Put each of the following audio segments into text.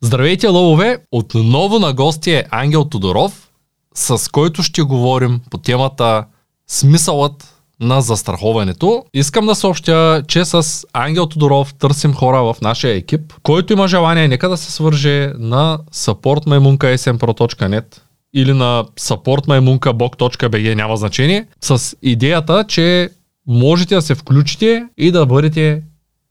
Здравейте, лъвове! Отново на гости е Ангел Тодоров, с който ще говорим по темата смисълът на застраховането. Искам да съобщя, че с Ангел Тодоров търсим хора в нашия екип. Който има желание, нека да се свърже на supportmaimunka.smpro.net или на supportmaimunkabog.bg, няма значение, с идеята, че можете да се включите и да бъдете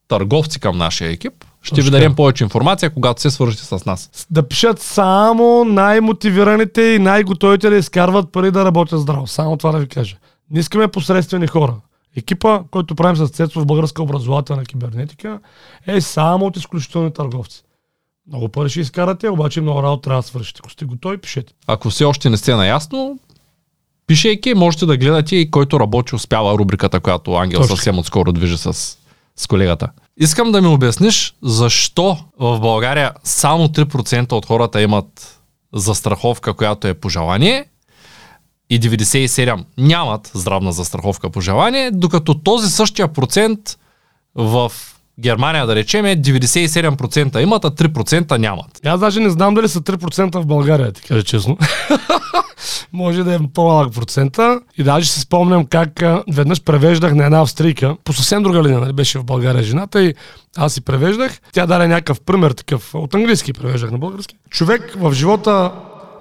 търговци към нашия екип. Ще ви дадем повече информация, когато се свържете с нас. Да пишат само най-мотивираните и най-готовите да изкарват пари да работят здраво. Само това да ви кажа. Не искаме посредствени хора. Екипа, който правим с Цецо в българска образователна кибернетика, е само от изключителни търговци. Много пари ще изкарате, обаче много работа трябва да свършите. Ако сте готови, пишете. Ако все още не сте наясно, пишейки, можете да гледате и който работи успява рубриката, която Ангел Точно. съвсем отскоро движи с, с колегата. Искам да ми обясниш защо в България само 3% от хората имат застраховка, която е по желание и 97 нямат здравна застраховка по желание, докато този същия процент в Германия, да речем, е 97% имат, а 3% нямат. Аз даже не знам дали са 3% в България, ти кажа честно. Може да е по-малък процента. И даже си спомням как веднъж превеждах на една австрийка, по съвсем друга линия, нали, беше в България жената и аз си превеждах. Тя даде някакъв пример такъв, от английски превеждах на български. Човек в живота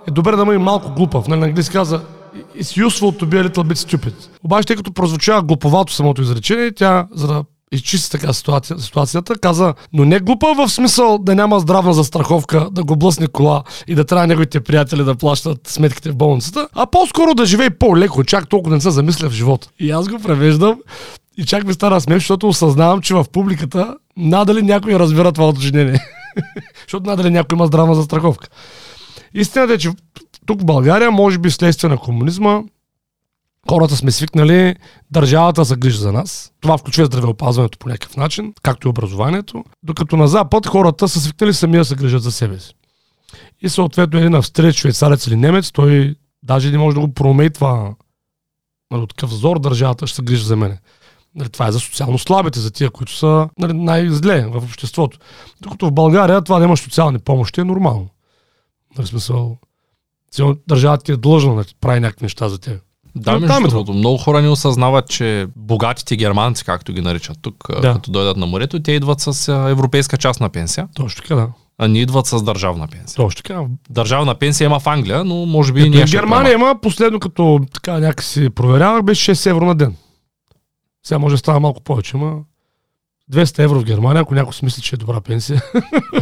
е добре да има и малко глупав. Нали, на английски каза It's useful to be a little bit stupid. Обаче, тъй като прозвучава глуповато самото изречение, тя, за да изчисти така ситуация, ситуацията, каза, но не глупа в смисъл да няма здравна застраховка, да го блъсне кола и да трябва неговите приятели да плащат сметките в болницата, а по-скоро да живее по-леко, чак толкова не се замисля в живота. И аз го превеждам и чак ми стана смешно, защото осъзнавам, че в публиката надали някой разбира това уточнение. защото надали някой има здравна застраховка. Истината е, че тук в България, може би следствие на комунизма, хората сме свикнали държавата се грижи за нас. Това включва здравеопазването по някакъв начин, както и образованието. Докато на Запад хората са свикнали сами да се грижат за себе си. И съответно един австриец, швейцарец или немец, той даже не може да го промей това нали, от какъв взор държавата ще се грижи за мене. Нали, това е за социално слабите, за тия, които са нали, най-зле в обществото. Докато в България това да имаш социални помощи е нормално. Нали, смисъл, държавата ти е длъжна да ти прави някакви неща за теб. Да, Там между е другото, много хора не осъзнават, че богатите германци, както ги наричат тук, Да. като дойдат на морето, те идват с европейска частна пенсия, Точно така, да. а не идват с държавна пенсия. Точно така. Държавна пенсия има в Англия, но може би и ние в Германия има последно, като така някакси проверявах, беше 6 евро на ден. Сега може да става малко повече, ама 200 евро в Германия, ако някой си мисли, че е добра пенсия.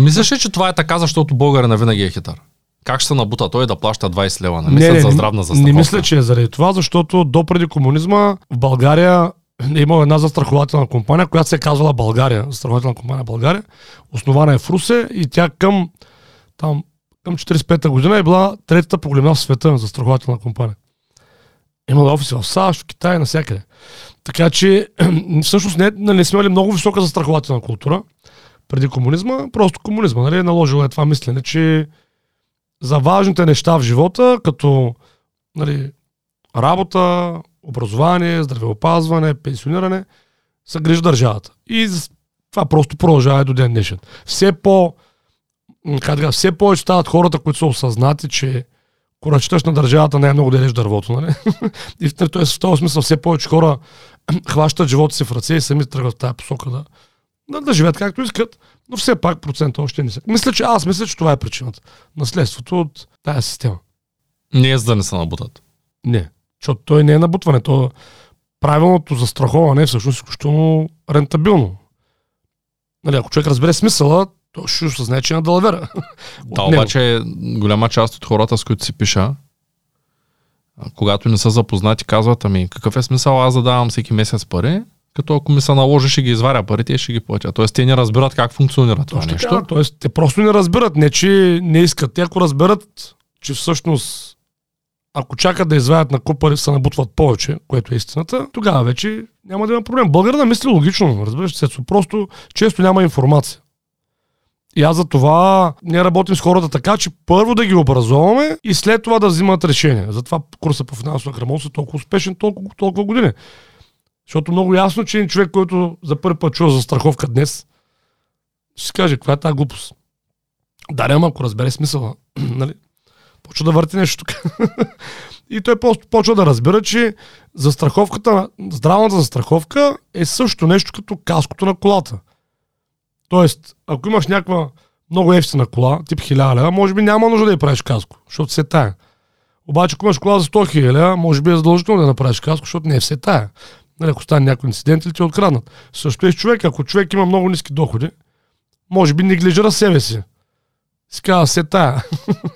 Мислиш ли, че това е така, защото българина винаги е хитър? Как ще се набута той да плаща 20 лева на месец за здравна застраховка? не мисля, че е заради това, защото до преди комунизма в България е имала една застрахователна компания, която се е казвала България, застрахователна компания България, основана е в Русе и тя към, там, към 45-та година е била третата по големина в света застрахователна компания. Имала офиси в САЩ, в Китай, навсякъде. Така че, всъщност не, нали, сме имали много висока застрахователна култура преди комунизма, просто комунизма, нали, е наложил е това мислене, че за важните неща в живота, като нали, работа, образование, здравеопазване, пенсиониране, се грижи държавата. И това просто продължава до ден днешен. Все по кажа, все повече стават хората, които са осъзнати, че корачиташ на държавата не е много да ядеш дървото, нали? и в този смисъл все повече хора хващат живота си в ръце и сами тръгват в тази посока да, да, да живеят както искат, но все пак процента още не са. Мисля, че аз мисля, че това е причината. Наследството от тази система. Не е за да не се набутат. Не. Защото той не е набутване. То правилното застраховане е всъщност изключително рентабилно. Нали, ако човек разбере смисъла, то ще осъзнае, че е на далавера. Да, обаче голяма част от хората, с които си пиша, когато не са запознати, казват, ами какъв е смисъл аз да давам всеки месец пари, като ако ми се наложи, ще ги изваря парите и ще ги платя. Тоест те не разбират как функционира това Точно нещо. така. Тоест, те просто не разбират. Не, че не искат. Те ако разберат, че всъщност ако чакат да извадят на купа, се набутват повече, което е истината, тогава вече няма да има проблем. Българина мисли логично, разбираш се, просто често няма информация. И аз за това ние работим с хората така, че първо да ги образоваме и след това да взимат решение. Затова курса по финансова грамотност е толкова успешен толкова, толкова години. Защото много ясно, че един човек, който за първи път чува за страховка днес, ще си каже, каква е тази глупост? Да, няма, ако разбере смисъла. нали? Почва да върти нещо тук. и той просто почва да разбира, че застраховката, здравната застраховка е също нещо като каското на колата. Тоест, ако имаш някаква много ефтина кола, тип 1000 лева, може би няма нужда да я правиш каско, защото се тая. Обаче, ако имаш кола за 100 000 лева, може би е задължително да направиш каско, защото не е все тая. Нали, ако стане някой инцидент или ти откраднат. Също е с човек. Ако човек има много ниски доходи, може би неглижира себе си. Си казва, се тая.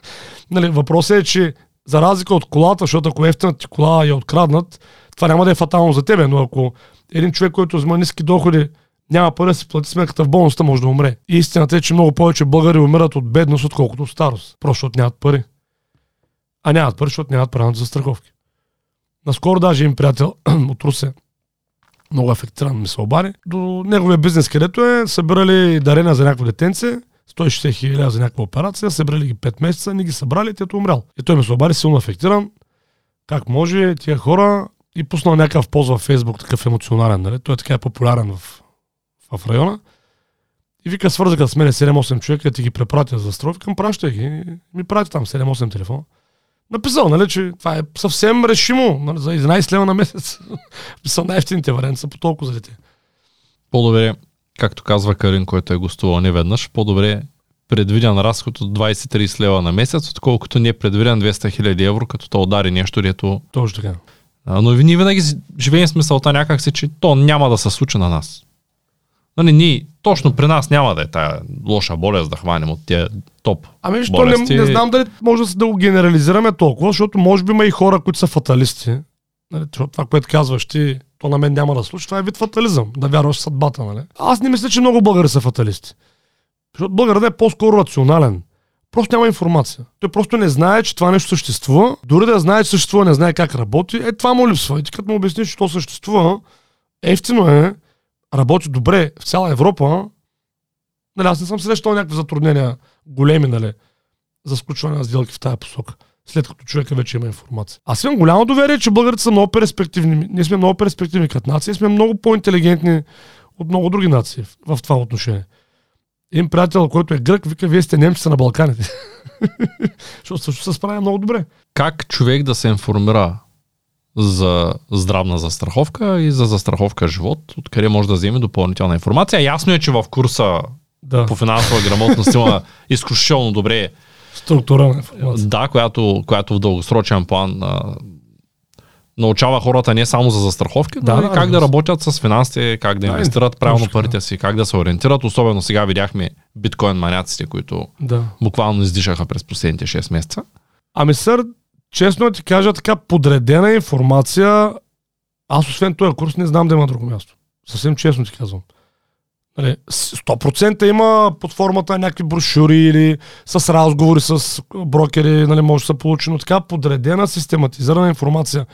нали, въпросът е, че за разлика от колата, защото ако ефтината ти кола я откраднат, това няма да е фатално за тебе, но ако един човек, който взема ниски доходи, няма пари да си плати сметката в болността, може да умре. И истината е, че много повече българи умират от бедност, отколкото от старост. Просто защото нямат пари. А нямат пари, защото нямат правилната за страховки. Наскоро даже им приятел от Русе, много афектиран ми се обади, до неговия бизнес, където е събирали дарения за някакво детенце, 160 хиляди за някаква операция, събрали ги 5 месеца, не ги събрали, тето умрял. И той ми се обади силно афектиран. Как може тия хора и пуснал някакъв пост във Фейсбук, такъв емоционален, нали? Той е така е популярен в, в района. И вика, свързаха с мен 7-8 човека, ти ги препратя за строй, към пращай ги. Ми прати там 7-8 телефона. Написал, нали, че това е съвсем решимо нали, за 11 лева на месец. са най-ефтините варианти, са по толкова за дете. По-добре, както казва Карин, който е гостувал не веднъж, по-добре предвиден разход от 20-30 лева на месец, отколкото не е предвиден 200 хиляди евро, като то удари нещо, дето... Точно така. Но ние винаги живеем с мисълта някак си, че то няма да се случи на нас. Нали, ние, точно при нас няма да е тая лоша болест да хванем от тия топ Ами, що не, не знам дали може да, се- да го генерализираме толкова, защото може би има и хора, които са фаталисти. Нали, това, което казваш ти, то на мен няма да случи, това е вид фатализъм, да вярваш в съдбата, нали? Аз не мисля, че много българи са фаталисти. Защото българът е по-скоро рационален. Просто няма информация. Той просто не знае, че това нещо съществува. Дори да знае, че съществува, не знае как работи. Е, това му липсва. И ти като му обясниш, че то съществува, ефтино е, работи добре в цяла Европа. Нали, аз не съм срещал някакви затруднения големи, нали, за сключване на сделки в тази посока. След като човека вече има информация. Аз имам голямо доверие, че българите са много перспективни. Ние сме много перспективни като нация сме много по-интелигентни от много други нации в това отношение. Един приятел, който е грък, вика, вие сте немци на Балканите. Защото също се справя много добре. Как човек да се информира за здравна застраховка и за застраховка живот, откъде може да вземе допълнителна информация. Ясно е, че в курса Да, по финансова грамотност има изключително добре структура на информация. Да, която, която в дългосрочен план а, научава хората не само за застраховки, Да, но и да, как да се. работят с финансите, как да Да, инвестират правилно точно парите си, как да се ориентират. Особено сега видяхме биткоин маняците, които Да. буквално издишаха през последните 6 месеца. Ами сър, честно ти кажа така, подредена информация, аз освен този курс не знам да има друго място. Съвсем честно ти казвам. Нали, с- 100% има под формата на някакви брошури или с разговори с брокери, нали, може да се получи, но така подредена, систематизирана информация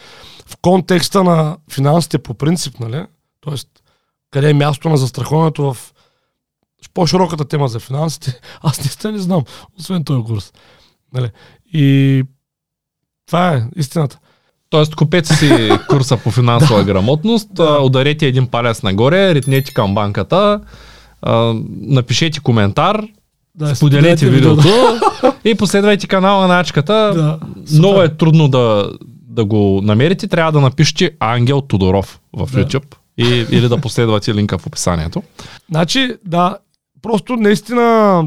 в контекста на финансите по принцип, нали, т.е. къде е място на застраховането в по-широката тема за финансите, аз наистина не знам, освен този курс. Нали. И това е истината. Тоест, купете си курса по финансова грамотност, ударете един палец нагоре, ритнете към банката, а, напишете коментар, Да, споделете видеото и последвайте канала на Ачката. Да, Много е трудно да, да го намерите. Трябва да напишете Ангел Тодоров в Да. YouTube и, или да последвате линка в описанието. Значи, да, просто наистина,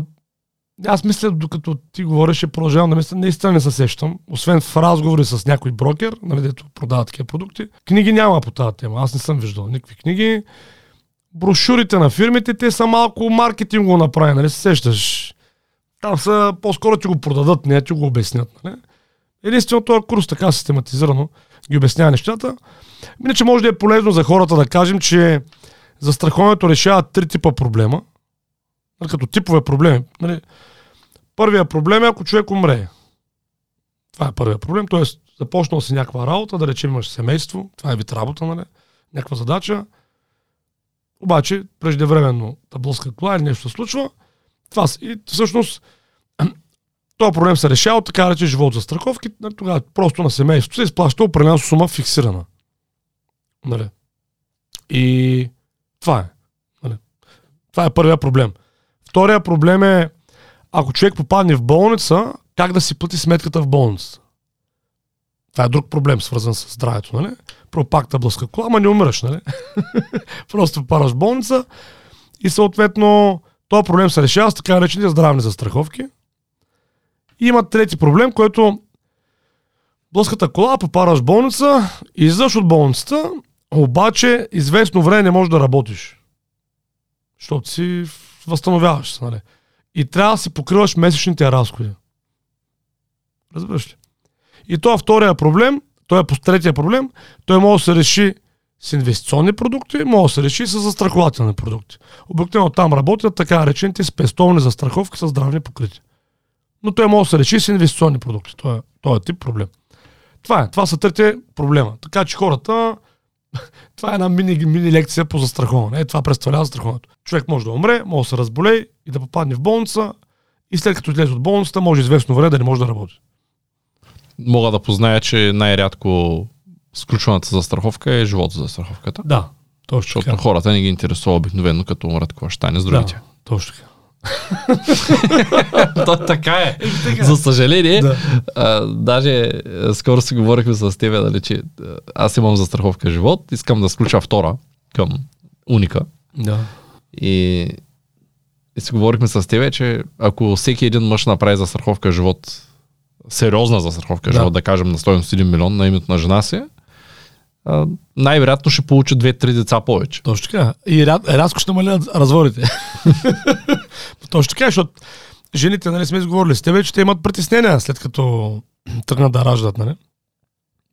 аз мисля, докато ти говореше, продължавам да мисля, наистина не се сещам. Освен в разговори с някой брокер, нали, дето продава такива продукти. Книги няма по тази тема. Аз не съм виждал никакви книги. Брошурите на фирмите, те са малко маркетингово направени, нали се сещаш. Там са, по-скоро ти го продадат, не ти го обяснят. Нали? Единствено този курс така систематизирано ги обяснява нещата. Иначе може да е полезно за хората да кажем, че застраховането решава три типа проблема. Нали, Като типове проблеми. Нали, първия проблем е ако човек умре. Това е първия проблем. Тоест, започнал си някаква работа, да речем имаш семейство, това е вид работа, нали? някаква задача. Обаче, преждевременно да блъска кола или нещо се случва. Това с- и всъщност този проблем се решава така рече живот за страховки. Нали, тогава просто на семейството се изплаща определена сума фиксирана. Нали? И това е. Нали? Това е първия проблем. Втория проблем е, ако човек попадне в болница, как да си плати сметката в болницата. Това е друг проблем, свързан с здравето, нали? Пропакта блъска кола, ама не умираш, нали? Просто попадаш в болница и съответно този проблем се решава с така наречените здравни застраховки. И има трети проблем, който блъската кола, попадаш в болница, излизаш от болницата, обаче известно време не можеш да работиш. Защото си възстановяваш се, нали? И трябва да си покриваш месечните разходи. Разбираш ли? И това втория проблем, той е по третия проблем, той може да се реши с инвестиционни продукти, може да се реши с застрахователни продукти. Обикновено там работят така наречените спестовни застраховки с здравни покрити. Но той може да се реши с инвестиционни продукти. Това е, това е тип проблем. Това е. Това са трите проблема. Така че хората това е една мини, мини лекция по застраховане. Е, това представлява застраховането. Човек може да умре, може да се разболее и да попадне в болница и след като излезе от болницата, може известно време да не може да работи. Мога да позная, че най-рядко сключваната застраховка е живот за застраховката. Да, точно Защото така. хората не ги интересува обикновено, като умрат, какво ще стане с другите. Да, точно така. То, така е. За съжаление, Да. а, даже а, скоро си говорихме с тебе, дали, че аз имам застраховка живот, искам да сключа втора към Уника. Да. И, и си говорихме с тебе, че ако всеки един мъж направи застраховка живот, сериозна застраховка Да. живот, да кажем на стоеност 1 милион на името на жена си, най-вероятно ще получи 2-3 деца повече. Точно така. И рязко ще намалят разводите. Точно така, защото жените, нали, сме изговорили с тебе, че те имат притеснения след като тръгнат да раждат, нали?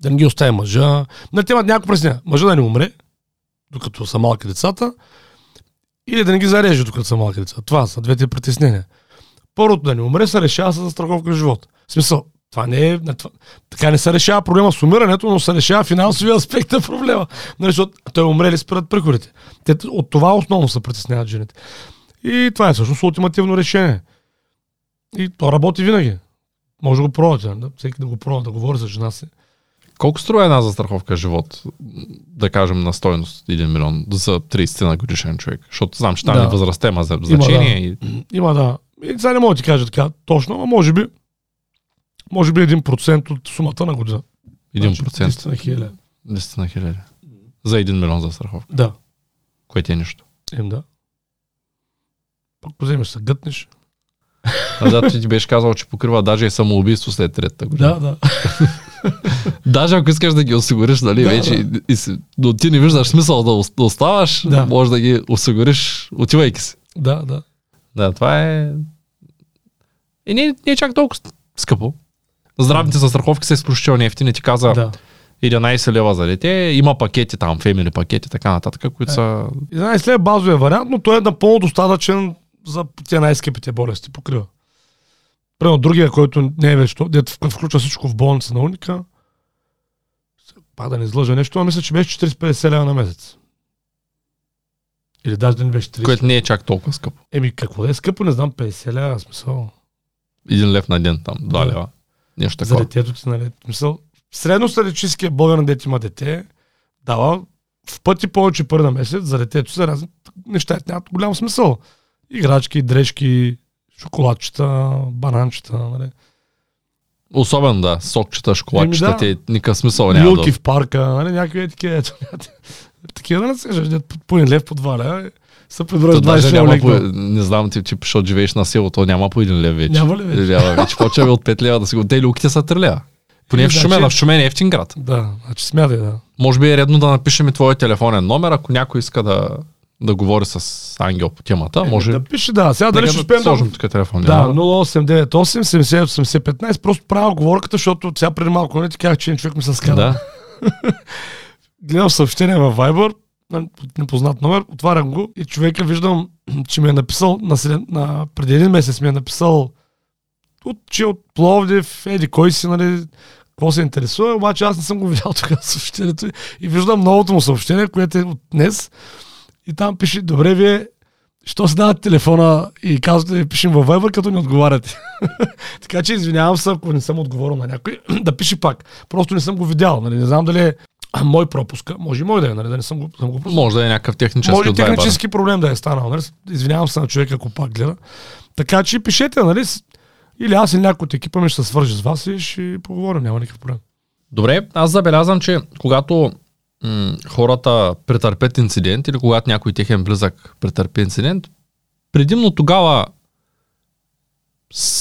Да не ги остави мъжа. Нали, те имат някакво притеснение. Мъжа да не умре, докато са малки децата, или да не ги зареже, докато са малки деца. Това са двете притеснения. Първото да не умре се решава с застраховка живот. В смисъл, това не е... така не се решава проблема с умирането, но се решава финансовия аспект на проблема. Нали, защото той умрели спират приходите. Те от това основно се притесняват жените. И това е всъщност ултимативно решение. И то работи винаги. Може да го пробвате. Да? Всеки да го пробва, да говори с жена си. Колко струва една застраховка живот, да кажем на стоеност 1 милион за 30 на годишен човек? Защото знам, че там Да. да. възрастта има за- значение. и... Има да. И сега не мога да ти кажа така точно, но може би може би 1% от сумата на година. 1%. Значи, на хиляда. 10 на хиляди. За 1 милион за страховка, Да. което е нищо. Им да. Пък вземеш се гътнеш. А да, ти ти беше казал, че покрива даже и самоубийство след третата година. Да, да. Даже ако искаш да ги осигуриш, нали, Да, вече, да. И, си, но ти не виждаш смисъл да, да оставаш, Да. може да ги осигуриш, отивайки си. да, да. Да, това е... И не, не е чак толкова скъпо. Здравните застраховки са изключително ефтини. Ти каза да. 11 лева за дете. Има пакети там, фемили пакети, така нататък, които Е. са... И знаеш, след базовия вариант, но той е напълно достатъчен за тези най-скъпите болести. Покрива. Примерно другия, който не е вече, то, дето включва всичко в болница на уника, пак да не излъжа нещо, но мисля, че беше 450 лева на месец. Или даже да не беше 30. Което не е чак толкова скъпо. Еми, какво да е скъпо, не знам, 50 лева, смисъл. Един лев на ден там, 2 Да. лева. Нещо За такова. детето ти, нали? В Смисъл, средностатистическия българин дете има дете, дава в пъти повече пари на месец за детето за разни неща. Нямат голям смисъл. Играчки, дрежки, шоколадчета, бананчета, нали? Особено да, сокчета, шоколадчета, да. те никакъв смисъл няма Милки да... в парка, нали? Някакви е такива. Ето, такива да не се дето по един лев по два лева. Са прибрали То 20 даже лева няма по, не знам ти, че защото живееш на село, то няма по един лев вече. Няма ли вече? Няма вече. Почва от 5 лева да си го... Те люките са 3 лева. Поне в Значи- Шумен, а в Шумен е ефтин град. Да, значи смятай, да. Може би е редно да напишем и твой телефонен номер, ако някой иска да, да говори с Ангел по темата. Може Да пише, да. Сега дали ще успеем да сложим тук телефон. Да, няма 0898 70 15. Просто правя оговорката, защото сега преди малко не ти казах, че един човек ми се скара. да. Гледам съобщение във Viber, непознат номер, отварям го и човека виждам, че ми е написал, на, на, преди един месец ми е написал от, че от Пловдив, еди кой си, нали, какво се интересува, обаче аз не съм го видял тогава съобщението и виждам новото му съобщение, което е от днес и там пише, добре вие, що си давате телефона и казвате пишем във Viber, като не отговаряте. така че извинявам се, ако не съм отговорил на някой, да пише пак. Просто не съм го видял, нали, не знам дали е мой пропуска, може и мой да е, нали, да не съм го, съм го пропускал. Може да е някакъв технически Може технически проблем да е станал. Нали? Извинявам се на човека, ако пак гледа. Така че пишете, нали? Или аз или някой от екипа ми ще се свържи с вас и ще поговорим, няма никакъв проблем. Добре, аз забелязвам, че когато м- хората претърпят инцидент или когато някой техен близък претърпи инцидент, предимно тогава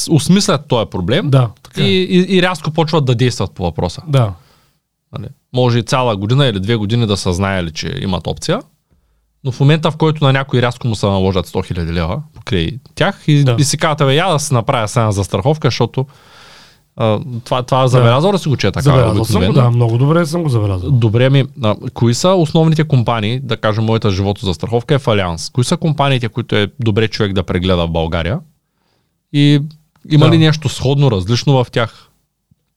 осмислят този проблем Да, така е. и, и, и рязко почват да действат по въпроса. Да. Нали? Може и цяла година или две години да са знаели, че имат опция, но в момента, в който на някой рязко му се наложат 100 000 лева покрай тях и, Да. и си казвате, бе, я да си направя сега за страховка, защото а, това, това забелязал ли си го, че е така Забелязал съм го, да, много добре съм го забелязал. Добре ми, а, кои са основните компании, да кажем моята живото за страховка е в Алианс. Кои са компаниите, които е добре човек да прегледа в България? И има Да. ли нещо сходно, различно в тях?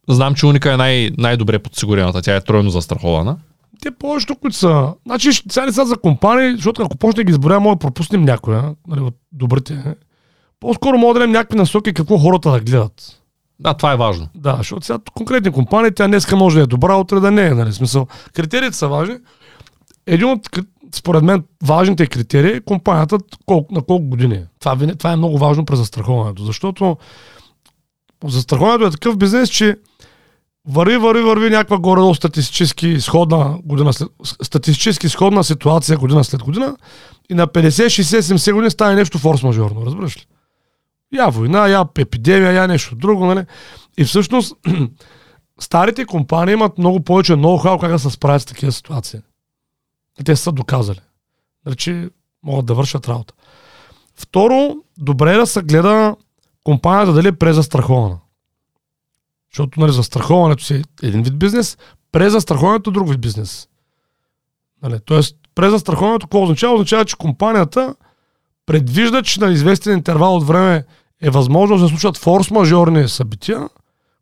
Знам, че Уника е най- най-добре подсигурената, тя е тройно застрахована. Те повечето, които са... Значи, сега не са за компании, защото ако почне да ги изборя, може да пропуснем някоя, нали, от добрите. По-скоро мога да дадем някакви насоки какво хората да гледат. Да, това е важно. Да, защото сега конкретни компании, тя днеска може да е добра, утре да не е. Нали? Смисъл, критериите са важни. Един от, според мен, важните критерии е компанията колко, на колко години е. Това, това е много важно при застраховането, защото застраховането е такъв бизнес, че върви, върви, върви някаква горе статистически сходна година след, статистически сходна ситуация година след година и на 50, 60, 70 години стане нещо форс-мажорно, разбираш ли? Я война, я епидемия, я нещо друго, нали? И всъщност старите компании имат много повече ноу-хау как да се справят с такива ситуации. И те са доказали. Значи могат да вършат работа. Второ, добре е да се гледа компанията дали е презастрахована. Защото нали, застраховането си е един вид бизнес, презастраховането е друг вид бизнес. Нали, тоест, презастраховането какво означава? Означава, че компанията предвижда, че на известен интервал от време е възможно да се случат форс-мажорни събития,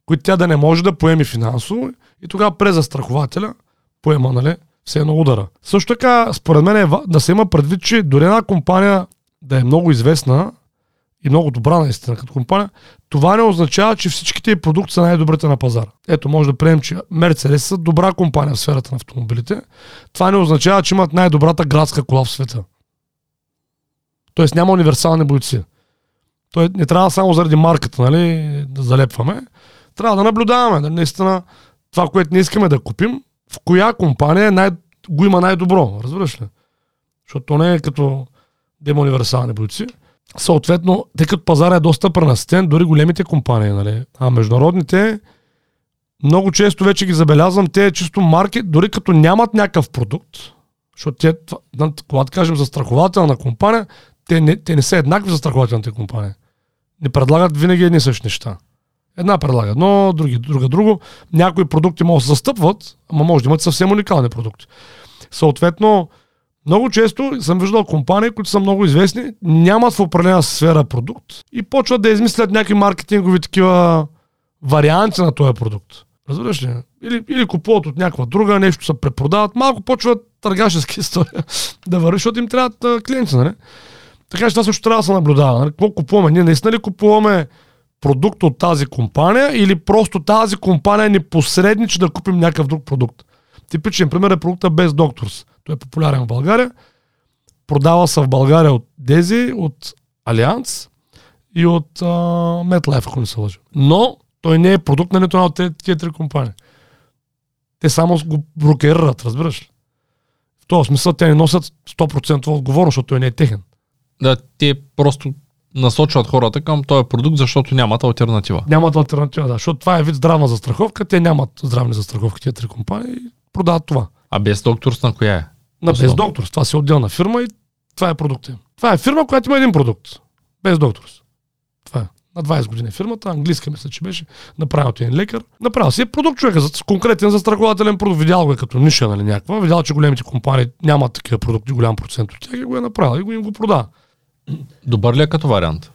които тя да не може да поеме финансово и тогава презастрахователя поема, нали, все едно удара. Също така, според мен е да се има предвид, че дори една компания да е много известна и много добра наистина като компания, това не означава, че всичките продукти са най-добрите на пазара. Ето, може да приемем, че Mercedes са добра компания в сферата на автомобилите. Това не означава, че имат най-добрата градска кола в света. Тоест няма универсални бойци. Той не трябва само заради марката, нали, да залепваме. Трябва да наблюдаваме, да наистина това, което не искаме да купим, в коя компания е най- го има най-добро, разбираш ли? Защото то не е като да има универсални бойци. Съответно, тъй като пазара е доста пренаситен, дори големите компании, нали? А международните, много често вече ги забелязвам, те е чисто маркет, дори като нямат някакъв продукт, защото те, когато кажем за страхователна компания, те не, те не са еднакви за страхователните компании. Не предлагат винаги едни същи неща. Една предлага едно, други, друга друго. Някои продукти могат да застъпват, ама може да имат съвсем уникални продукти. Съответно, много често съм виждал компании, които са много известни, нямат в определена сфера продукт и почват да измислят някакви маркетингови такива варианти на този продукт. Разбираш ли? Или, или купуват от някаква друга, нещо се препродават, малко почват търгашески история да върви, защото им трябват клиенти, нали? Така че това също трябва да се наблюдава. Нали? Какво купуваме? Ние наистина ли купуваме продукт от тази компания или просто тази компания ни посредничи да купим някакъв друг продукт? Типичен пример е продукта без Doctors. Той е популярен в България. Продава се в България от Дези, от Алианс и от MetLife, ако не се лъжа. Но той не е продукт на нито една от тези три компании. Те само го брокерират, разбираш ли? В този смисъл те не носят 100% отговорност, защото той не е техен. Да, те просто насочват хората към този продукт, защото нямат альтернатива. Нямат альтернатива, да, защото това е вид здравна застраховка, те нямат здравни застраховки, тези три компании продават това. А без докторс на коя е? На без Основно. доктор. Това си е отделна фирма и това е продукт. им. Това е фирма, която има един продукт. Без доктор. Това е. На 20 години е фирмата, английска мисля, че беше. Направил ти един лекар. Направил си е продукт човека, за конкретен застрахователен продукт. Видял го е като ниша, нали, някаква. Видял, че големите компании нямат такива продукти, голям процент от тях и го е направил и го им го продава. Добър ли е като вариант?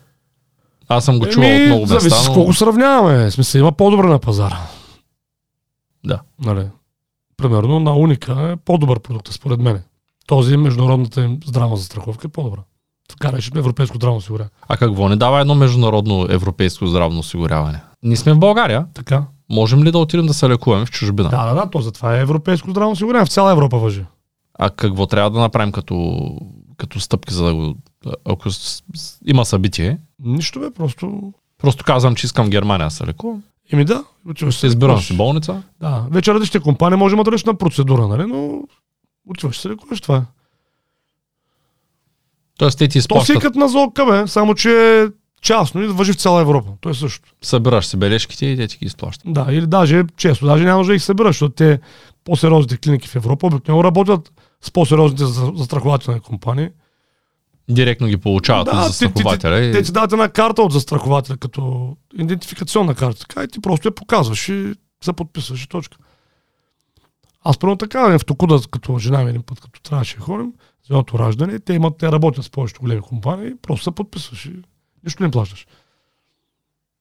Аз съм го чувал от много зависи места, с но... колко сравняваме. В смисъл, има по-добре на пазара. Да. Нали? Примерно на Уника е по-добър продукт, според мен. Този международната им здравна застраховка е по-добра. Така рече европейско здравно осигуряване. А какво не дава едно международно европейско здравно осигуряване? Ние сме в България. Така. Можем ли да отидем да се лекуваме в чужбина? Да, да, да, то затова е европейско здравно осигуряване. В цяла Европа въжи. А какво трябва да направим като, като стъпки, за да го ако с, с, има събитие, Нищо бе, просто... просто казвам, че искам Германия да се лекувам. Еми да, отиваш Ще избирам лекуваш. си болница. Да, вече различните компании може да имат различна процедура, нали? Но отиваш се лекуваш това. е. Тоест те ти То си е изплащат, като на ЗОК, бе, само че частно и въжи в цяла Европа. То е също. събираш си бележките и те ти ги изплащат. Да, или даже често, даже няма нужда да ги събираш, защото те по-сериозните клиники в Европа обикновено работят с по-сериозните за- застрахователни компании. Директно ги получават Да, от застрахователя. и- Те ти дават една карта от застрахователя, като идентификационна карта. Така и ти просто я показваш и се подписваш и точка. Аз първо така, в Токуда, като жена ми един път, като трябваше да ходим, за едното раждане, те имат, те работят с повечето големи компании, просто се подписваш и нищо не плащаш.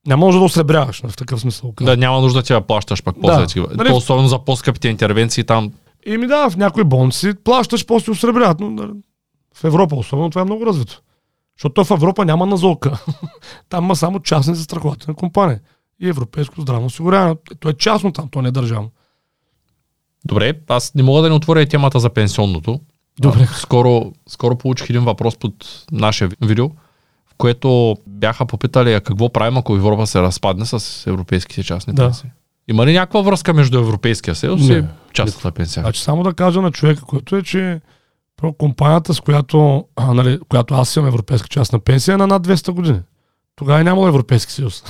Няма може да осребряваш, нали, в такъв смисъл. Да, няма нужда да плащаш пък после. Да. Да. Ти... Нали- То, особено за по-скъпите интервенции там. И ми да, в някои болници плащаш, после осребряват, но нали, в Европа особено това е много развито. Защото в Европа няма назолка. там има само частни застрахователни компании. И европейско здравно осигуряване. То е частно там, то не е държавно. Добре, аз не мога да не отворя темата за пенсионното. Добре. А, Скоро, скоро получих един въпрос под наше видео, в което бяха попитали какво правим, ако Европа се разпадне с европейските частни Да. пенсии. Има ли някаква връзка между Европейския съюз и частната пенсия? Значи само да кажа на човека, който е, че първо, компанията, с която, а, нали, която аз имам европейска частна пенсия, е на над 200 години. Тогава е нямало Европейски съюз.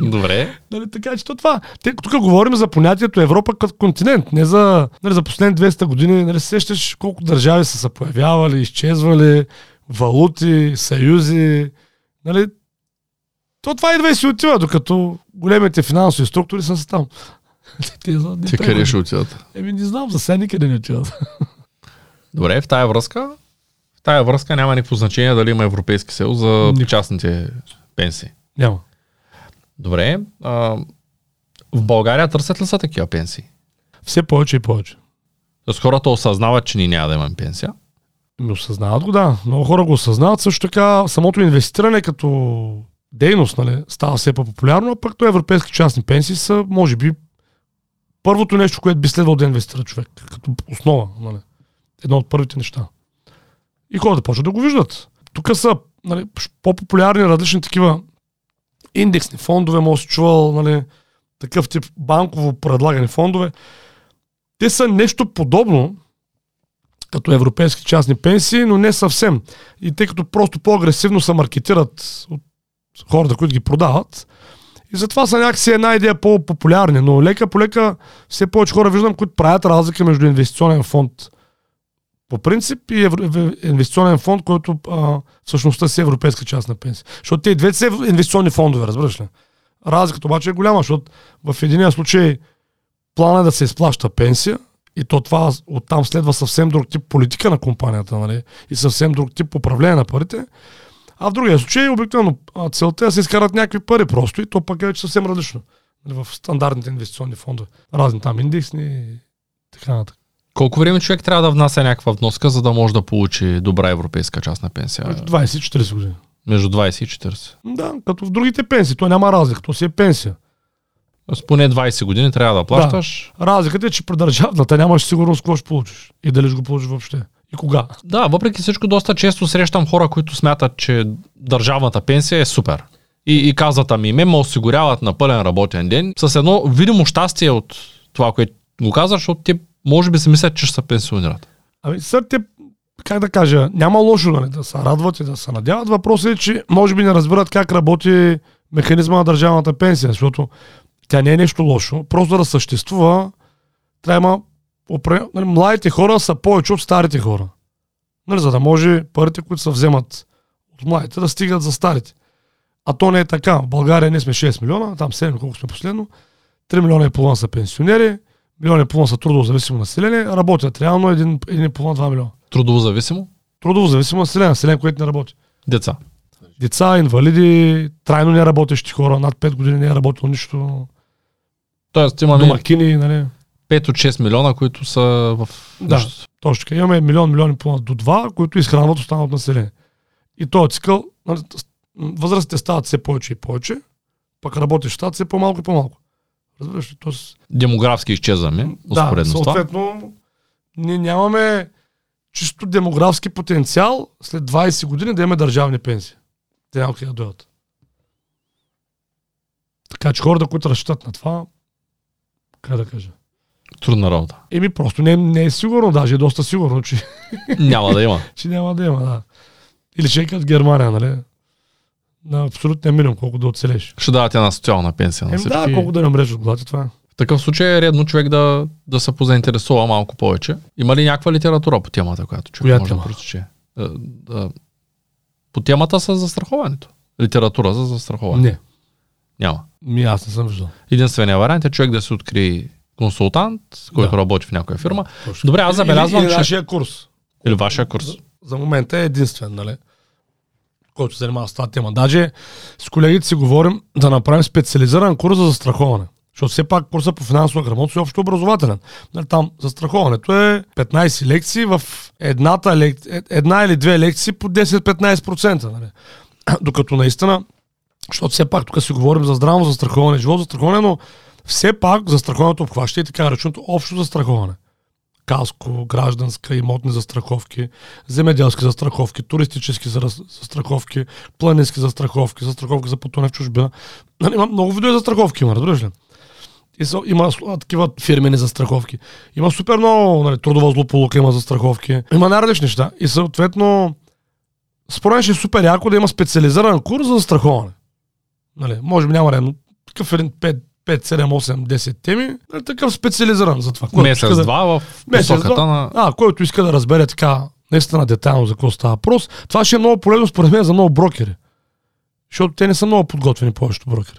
Добре. Нали, така че то това. Те, тук говорим за понятието Европа като континент, не за, нали, за последните 200 години. Нали, се сещаш колко държави са се появявали, изчезвали, валути, съюзи. Нали, то това идва и си отива, докато големите финансови структури са там. Те, Ти трябва. къде ще отидат? Еми не знам, за сега никъде не отиват. Добре, в тая връзка в тая връзка няма никакво значение дали има Европейски съюз за Никакво. частните пенсии. Няма. Добре. А, в България търсят ли са такива пенсии? Все повече и повече. Тоест хората осъзнават, че ни няма да имаме пенсия. Ми осъзнават го, да. Много хора го осъзнават. Също така, самото инвестиране като дейност нали, става все по-популярно, а пък то европейски частни пенсии са, може би, първото нещо, което би следвало да инвестира човек, като основа. Нали. Едно от първите неща. И хората почват да го виждат. Тук са нали, по-популярни различни такива индексни фондове, може да чувал нали, такъв тип банково предлагани фондове. Те са нещо подобно, като европейски частни пенсии, но не съвсем. И тъй като просто по-агресивно се маркетират от хората, които ги продават, и затова са някакси една идея по-популярни, но лека по лека все повече хора виждам, които правят разлика между инвестиционен фонд по принцип и инвестиционен фонд, който а, всъщността си е европейска част на пенсия. Защото те двете са инвестиционни фондове, разбираш ли? Разликата обаче е голяма, защото в единия случай плана е да се изплаща пенсия, и то това оттам следва съвсем друг тип политика на компанията, нали? И съвсем друг тип управление на парите. А в другия случай, обикновено, целта е да се изкарат някакви пари просто и то пък е вече съвсем различно. Нали, В стандартните инвестиционни фондове. Разни там индексни и така нататък. Колко време човек трябва да внася някаква вноска, за да може да получи добра европейска частна пенсия? Между 20 и 40 години. Между 20 и 40. Да, като в другите пенсии. То няма разлика. То си е пенсия. С поне 20 години трябва да плащаш. Разликата е, че при държавната нямаш сигурност какво ще получиш. И дали ще го получиш въобще. И кога. Да, въпреки всичко, доста често срещам хора, които смятат, че държавната пенсия е супер. И, и казват, ами ме ме осигуряват на пълен работен ден с едно видимо щастие от това, което го казваш, защото те може би си мислят, че ще се пенсионират. Ами сега те, как да кажа, няма лошо нали, да се радват и да се надяват. Въпросът е, че може би не разбират как работи механизма на държавната пенсия, защото тя не е нещо лошо. Просто да съществува, трябва нали, младите хора са повече от старите хора. Нали, за да може парите, които се вземат от младите, да стигат за старите. А то не е така. В България ние сме 6 милиона, там 7, колко сме последно. 3 милиона и половина са пенсионери, милион и половина са трудово зависимо население, работят реално 1,5-2 милиона. Трудово зависимо? Трудово зависимо население, население, което не работи. Деца. Деца, инвалиди, трайно неработещи хора, над 5 години не е работило нищо. Тоест имаме Домакини, нали? 5 от 6 милиона, които са в... Да. нещо. Точно така. Имаме милион, милион и половина до два, които изхранват останалото население. И този цикъл, нали, възрастите стават все повече и повече, пък работещите стават все по-малко и по-малко. Разбираш? Тоест, Демографски изчезваме, да, съответно, ние нямаме чисто демографски потенциал след 20 години да имаме държавни пенсии. Те няма да дойдат. Така че хората, които разчитат на това, как да кажа, Трудна работа. Еми просто не, не е сигурно, даже е доста сигурно, че, Няма да има. че няма да има, да. Или ще е като Германия, нали? На абсолютния минимум, колко да оцелеш. Ще дадат една социална пенсия на всички. да, колко да не умреш от и това е. В такъв случай е редно човек да, да се позаинтересува малко повече. Има ли някаква литература по темата, която човек Коя може тема? да прочете? Е, да. По темата с застраховането. Литература за застраховане. Не. Няма. Ми аз не съм виждал. Единственият вариант е човек да се откри консултант, който Да. работи в някоя фирма. Точно. Добре, аз забелязвам, или, или че... нашия курс. Или вашия курс. За, за момента е единствен, нали? Който се занимава с тази тема. Даже с колегите си говорим да направим специализиран курс за застраховане. Защото все пак курса по финансова грамотност е общо образователен. Нали, там застраховането е 15 лекции в едната лек... е- една или две лекции по 10-15%. Нали? Докато наистина, защото все пак тук си говорим за здраво застраховане, живот застраховане, но все пак застраховането обхваща и така нареченото общо застраховане каско, гражданска, имотни застраховки, земеделски застраховки, туристически застраховки, планински застраховки, застраховки за пътуване в чужбина. Нали, има много видове застраховки, има, разбираш ли? И са, има а, такива фирмени застраховки. Има супер много нали, трудова злополука, има застраховки. Има най-различни неща. И съответно, според мен ще е супер яко да има специализиран курс за застраховане. Нали, може би няма редно. Такъв един 5, 5, 7, 8, 10 теми, нали, такъв специализиран за това. Да- Месец-два в посоката на... а, който иска да разбере така наистина детайлно за какво става въпрос, това ще е много полезно според мен за много брокери. Защото те не са много подготвени повечето брокери.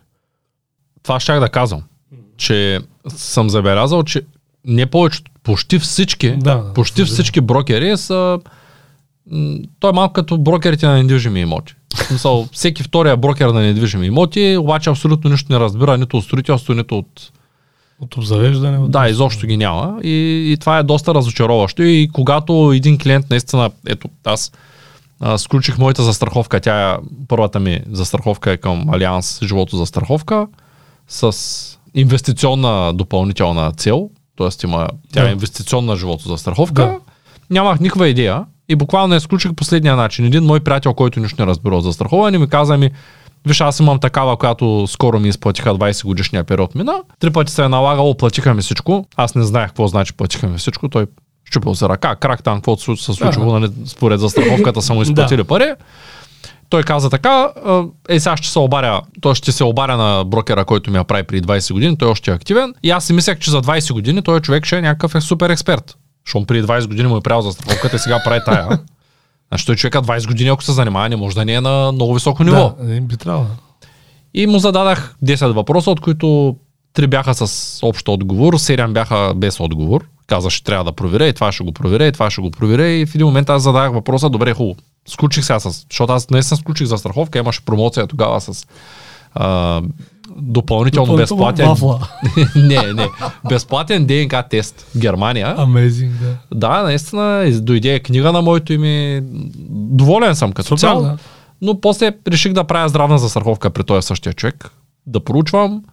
Това щях да казвам. Че съм забелязал, че не повечето, почти всички, Да, да, почти съжалявам. всички брокери са... Той е малко като брокерите на недвижими имоти. Смисъл, всеки втория брокер на недвижими имоти, обаче абсолютно нищо не разбира нито от строителство, нито от... От обзавеждане. От... Да, изобщо ги няма. И, и това е доста разочароващо. И когато един клиент наистина, ето аз а, сключих моята застраховка, тя е, първата ми застраховка е към Алианс Живото застраховка с инвестиционна допълнителна цел, т.е. има, тя Да. е инвестиционна живото застраховка. Да. Нямах никаква идея и буквално я сключих последния начин. Един мой приятел, който нищо не разбира от застраховане, ми каза ми, Виж, аз имам такава, която скоро ми изплатиха 20 годишния период мина. Три пъти се е налагало, платиха ми всичко. Аз не знаех какво значи платиха ми всичко. Той щупил се ръка, крак там, каквото се случило, нали, според застраховката са му изплатили пари. Той каза така, е сега ще се обаря, той ще се обаря на брокера, който ми я прави преди 20 години, той още е активен. И аз си мислех, че за 20 години той човек ще е някакъв е супер експерт. Защото преди 20 години му е правил застраховката и сега прави тая. Значи той човека 20 години, ако се занимава, не може да не е на много високо ниво. Да, не би трябвало. И му зададах 10 въпроса, от които 3 бяха с общ отговор, 7 бяха без отговор. Каза, ще трябва да проверя и това ще го проверя и това ще го проверя. И в един момент аз зададах въпроса, добре, хубаво. Сключих сега с... Защото аз наистина сключих за страховка, имаше промоция тогава с а, допълнително, безплатен... Вафла. не, не. Безплатен ДНК тест в Германия. Амейзинг, да. Да, наистина, дойде книга на моето име. Доволен съм като цяло. да. Но после реших да правя здравна застраховка при този същия човек. Да проучвам.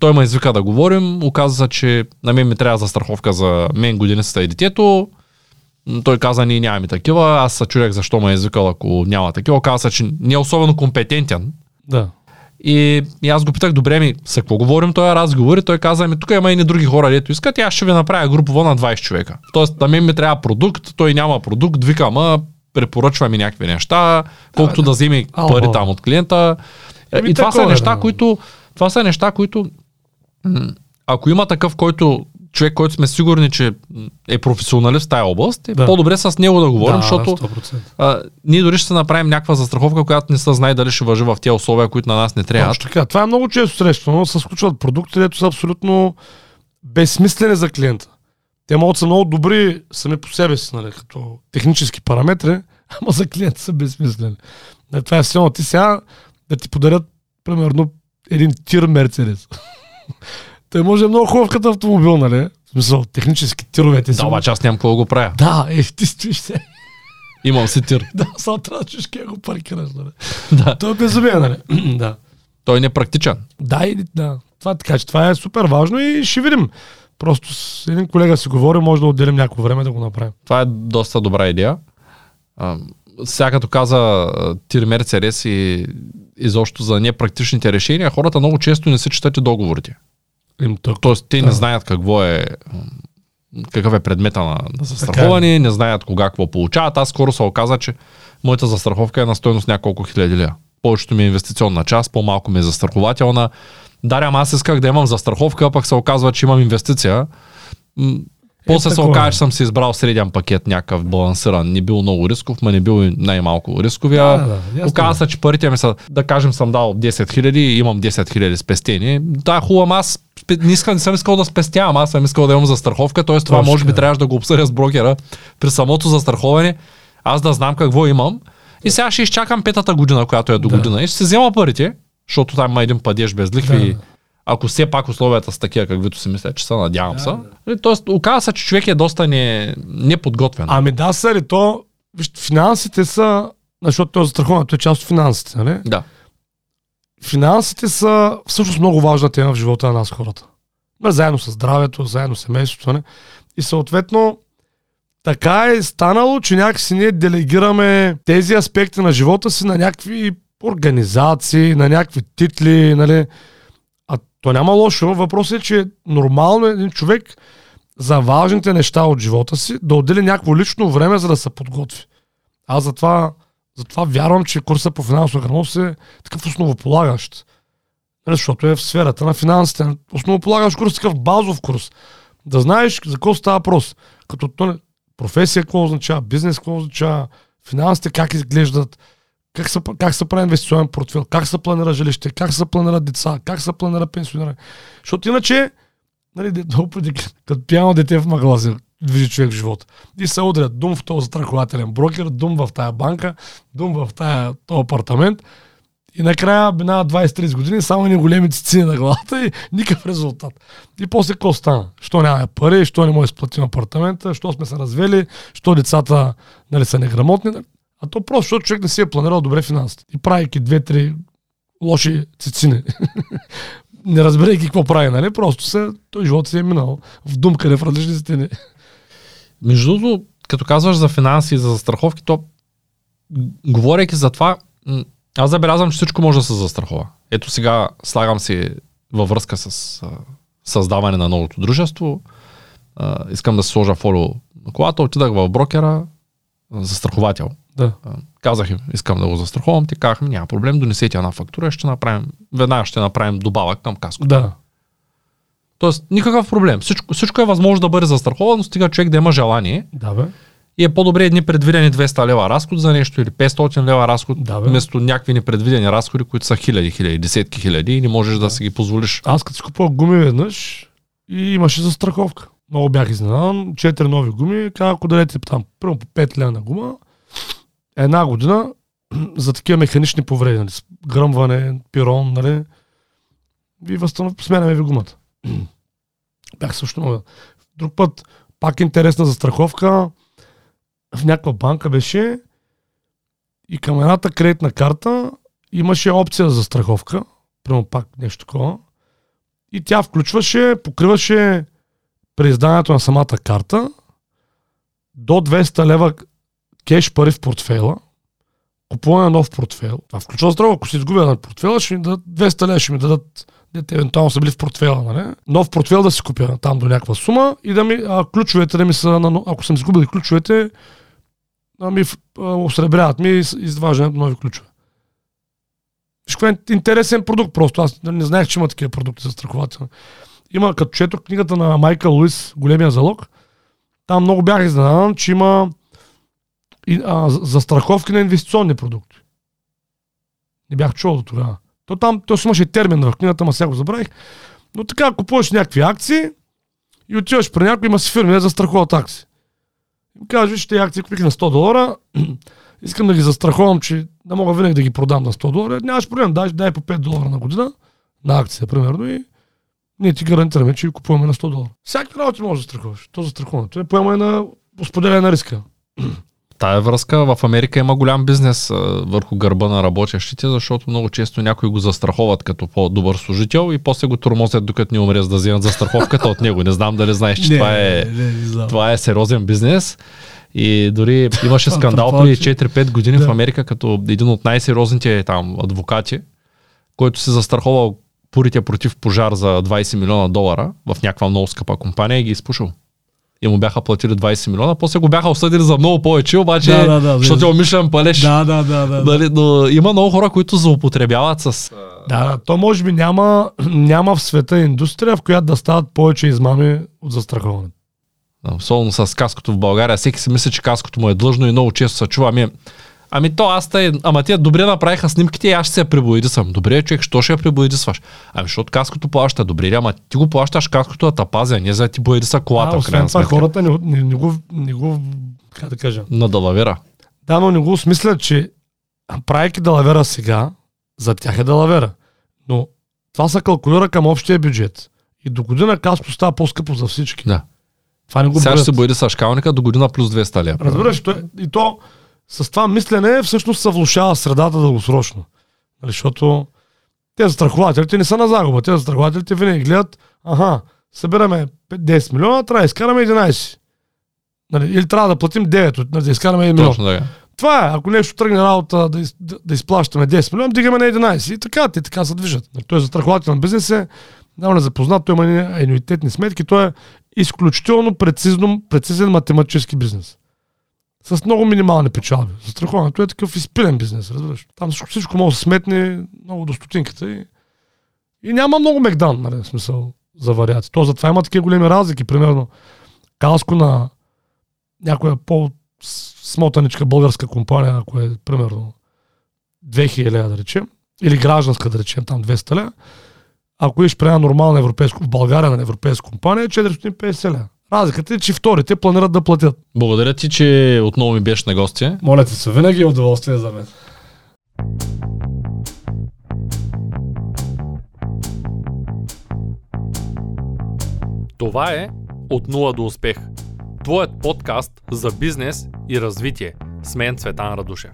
Той ме извика да говорим. Оказа се, че на мен ми трябва застраховка за мен годиницата и детето. Той каза, ние нямаме такива. Аз се чудех защо ме е извикал, ако няма такива. Оказа се, че не е особено компетентен. Да. И, и аз го питах, добре ми, с какво говорим този разговор? И той каза, ми тук има и други хора, дето искат, и аз ще ви направя групово на 20 човека. Тоест, на мен ми трябва продукт, той няма продукт, вика, ма, препоръчва ми някакви неща, колкото да вземе Ало. пари там от клиента. Еми, и това са такова е, неща, да. които, това са неща, които, ако има такъв, който човек, който сме сигурни, че е професионалист в тази област, е Да. по-добре с него да говорим, да, защото 100%. а, ние дори ще направим някаква застраховка, която не се знае дали ще въжи в тези условия, които на нас не трябва. Точно така. Това е много често срещано. Се случват продукти, които са абсолютно безсмислени за клиента. Те могат да са много добри сами по себе си, нали, като технически параметри, ама за клиента са безсмислени. Нали, това е все ти сега да ти подарят, примерно, един тир Мерцедес. Той може е много хубав като автомобил, нали? В смисъл, технически тировете си. Да, обаче аз нямам какво го правя. Да, е, ти стоиш се. Имам си тир. Да, само трябва да чуеш го паркираш, нали? да. Той е безумие, нали? да. Той е непрактичен. Да, и, да. Това, така че това е супер важно и ще видим. Просто с един колега си говори, може да отделим някакво време да го направим. Това е доста добра идея. А, сега като каза Тир Мерцерес и изобщо за непрактичните решения, хората много често не си четат и договорите. Им, так, Тоест, те не знаят какво е какъв е предмета на, на застраховане, не знаят кога какво получават. Аз скоро се оказа, че моята застраховка е на стойност няколко хиляди лева. Повечето ми е инвестиционна част, по-малко ми е застрахователна. Даря, ама аз исках да имам застраховка, пък се оказва, че имам инвестиция. После се такова оказа, е. че съм си избрал среден пакет, някакъв балансиран. Не бил много рисков, ма не бил най-малко рисковия. Да, да, ясно Оказа е. се, че парите ми са, да кажем, съм дал 10 хиляди и имам 10 хиляди спестени. Да, хубаво, аз не, искам, не съм искал да спестявам, аз съм искал да имам застраховка, т.е. това може би трябваше да го обсъдя с брокера при самото застраховане, аз да знам какво имам. И сега ще изчакам петата година, която е до Да. година и ще си взема парите, защото там има един падеж без лихви. Да. Ако все пак условията са такива, каквито си мисля, че са, надявам Да, се. да. Тоест, оказа се, че човек е доста не, неподготвен. Ами да, сари, то, виж, финансите са, защото то застраховането е част от финансите, нали? Да. Финансите са всъщност много важна тема в живота на нас хората. Заедно с здравето, заедно с семейството, не? И съответно, така е станало, че някакси ние делегираме тези аспекти на живота си на някакви организации, на някакви титли, нали? А то няма лошо. Въпросът е, че нормално е един човек за важните неща от живота си да отдели някакво лично време, за да се подготви. Аз затова, затова вярвам, че курса по финансова грамотност е такъв основополагащ. Нали, Защото е в сферата на финансите. Основополагащ курс, такъв базов курс. Да знаеш за какво става въпрос. Като то, не- професия какво означава, бизнес какво означава, финансите как изглеждат, как се, как се прави инвестиционен портфел, как се планира жилище, как се планира деца, как се планира пенсиониране. Защото иначе, нали, като пияно дете в се движи човек в живота. И се удрят дум в този застрахователен брокер, дум в тая банка, дум в тая, този апартамент. И накрая минава 20-30 години, само ни големи цици на главата и никакъв резултат. И после какво стана? Що нямаме пари, що не може да изплатим апартамента, що сме се развели, що децата нали, са неграмотни. А то просто, защото човек не си е планирал добре финансите. И правейки две-три лоши цицини, не разбирайки какво прави, нали? Просто се, той живота си е минал в думкане в различни стени. Между другото, като казваш за финанси и за застраховки, то говорейки за това, аз забелязвам, че всичко може да се застрахова. Ето сега слагам си във връзка с а, създаване на новото дружество. А, искам да се сложа фолио на колата, отидах в брокера, застраховател. Да. А, Казах им, искам да го застраховам, ти казах ми, няма проблем, донесете една фактура, ще направим, веднага ще направим добавък към каско. Да. Тоест, никакъв проблем. Всичко, всичко е възможно да бъде застраховано, стига човек да има желание. Да, бе. И е по-добре едни предвидени 200 лева разход за нещо или 500 лева разход, Да, бе. вместо някакви непредвидени разходи, които са хиляди, хиляди, десетки хиляди и не можеш да си ги позволиш. Аз като си купувах гуми веднъж и имаше застраховка. Много бях изненадан. Четири нови гуми. Казах, ако дадете там, първо по 5 лена на гума, една година за такива механични повреди, нали, гръмване, пирон, нали, ви възстанов... сменяме ви гумата. Бях също много. Друг път, пак интересна застраховка, в някаква банка беше. И към едната кредитна карта имаше опция за застраховка, примерно пак нещо такова, и тя включваше, покриваше преизданието на самата карта до 200 лева кеш пари в портфела, купуване на нов портфел. Това включва здраво, ако си изгубя на портфела, ще ми дадат 200 лева, ще ми дадат дете евентуално са били в портфела, нали? Нов портфел да си купя там до някаква сума и да ми, а, ключовете да ми са, на, ако съм изгубил ключовете, да ми а, осребряват ми из- изваждането нови ключове. Виж е интересен продукт просто. Аз не знаех, че има такива продукти за страхователни. Има, като четох книгата на Майкъл Луис, Големия залог, там много бях изненадан, че има и, а, за- застраховки на инвестиционни продукти. Не бях чувал до тогава. То там, то си имаше термин в книгата, ма сега го забравих. Но така, купуваш някакви акции и отиваш при някой, има си фирми, не застраховат акции. И ми казваш, виж, тези акции купих на 100 долара, искам да ги застраховам, че да мога винаги да ги продам на 100 долара. Нямаш проблем, дай, дай по 5 долара на година на акция, примерно, и ние ти гарантираме, че купуваме на 100 долара. Всяка работа може да застраховаш. То застраховането е поемане на споделяне на риска. тая връзка в Америка има голям бизнес а, върху гърба на работещите, защото много често някои го застраховат като по-добър служител и после го тормозят докато не умре, за да вземат застраховката от него. Не знам дали знаеш, че Не, това е, не, не, не това е сериозен бизнес. И дори имаше скандал че- 4-5 години в Да. Америка, като един от най-сериозните там адвокати, който се застраховал пурите против пожар за 20 милиона долара в някаква много скъпа компания и ги изпушил. И му бяха платили 20 милиона, после го бяха осъдили за много повече, обаче, Да, да, да, защото е умишлен палеж. Да, да, да, да. Дали, но има много хора, които злоупотребяват с... Да, то може би няма, няма в света индустрия, в която да стават повече измами от застраховането. Особено с каското в България. Всеки си мисли, че каското му е длъжно и много често се чува. Ами, ами то аз тъй, ама тия добре направиха снимките и аз ще се я прибоядисвам. Добре, човек, що ще я прибоядисваш? Ами, защото каското плаща. Добре, ама ти го плащаш каското да те пази, а не за да ти боядиса колата. а, в освен това, хората не, не, не, го, не го, как да кажа, На далавера. да, но не го осмислят, че правейки далавера сега, за тях е далавера. Но това се калкулира към общия бюджет. И до година каското става по-скъпо за всички. Да. Това не го Сега ще се боядиса шкалника до година плюс 200 лева. Разбираш, и то с това мислене всъщност се влушава средата дългосрочно. Нали, защото те застрахователите не са на загуба. Те застрахователите винаги гледат, аха, събираме 5-10 милиона, трябва да изкараме 11. Нали, или трябва да платим 9, от- нали, да изкараме 1 милион. Точно така. Това е, ако нещо тръгне работа да, из, да, да изплащаме 10 милиона, дигаме на 11. И така, те така се движат. Нали, Той е застрахователен бизнес е, няма не запознат, той има едни ануитетни сметки, той е изключително прецизно, прецизен математически бизнес. С много минимални печалби. Застраховането е такъв изпилен бизнес, разбираш. Там всичко, всичко може да се сметне много до стотинката и, и няма много мегдан, нали, в смисъл за вариации. То затова има такива големи разлики. Примерно, каско на някоя по-смотаничка българска компания, ако е примерно 2000 лева да речем, или гражданска да речем там 200 лева, ако иш при една нормална европейско, в България на европейска компания е 450 лева. Разликата е, че вторите планират да платят. Благодаря ти, че отново ми беше на гости. Моля ти се, винаги е удоволствие за мен. Това е От нула до успех. Твоят подкаст за бизнес и развитие. С мен Цветан Радушев.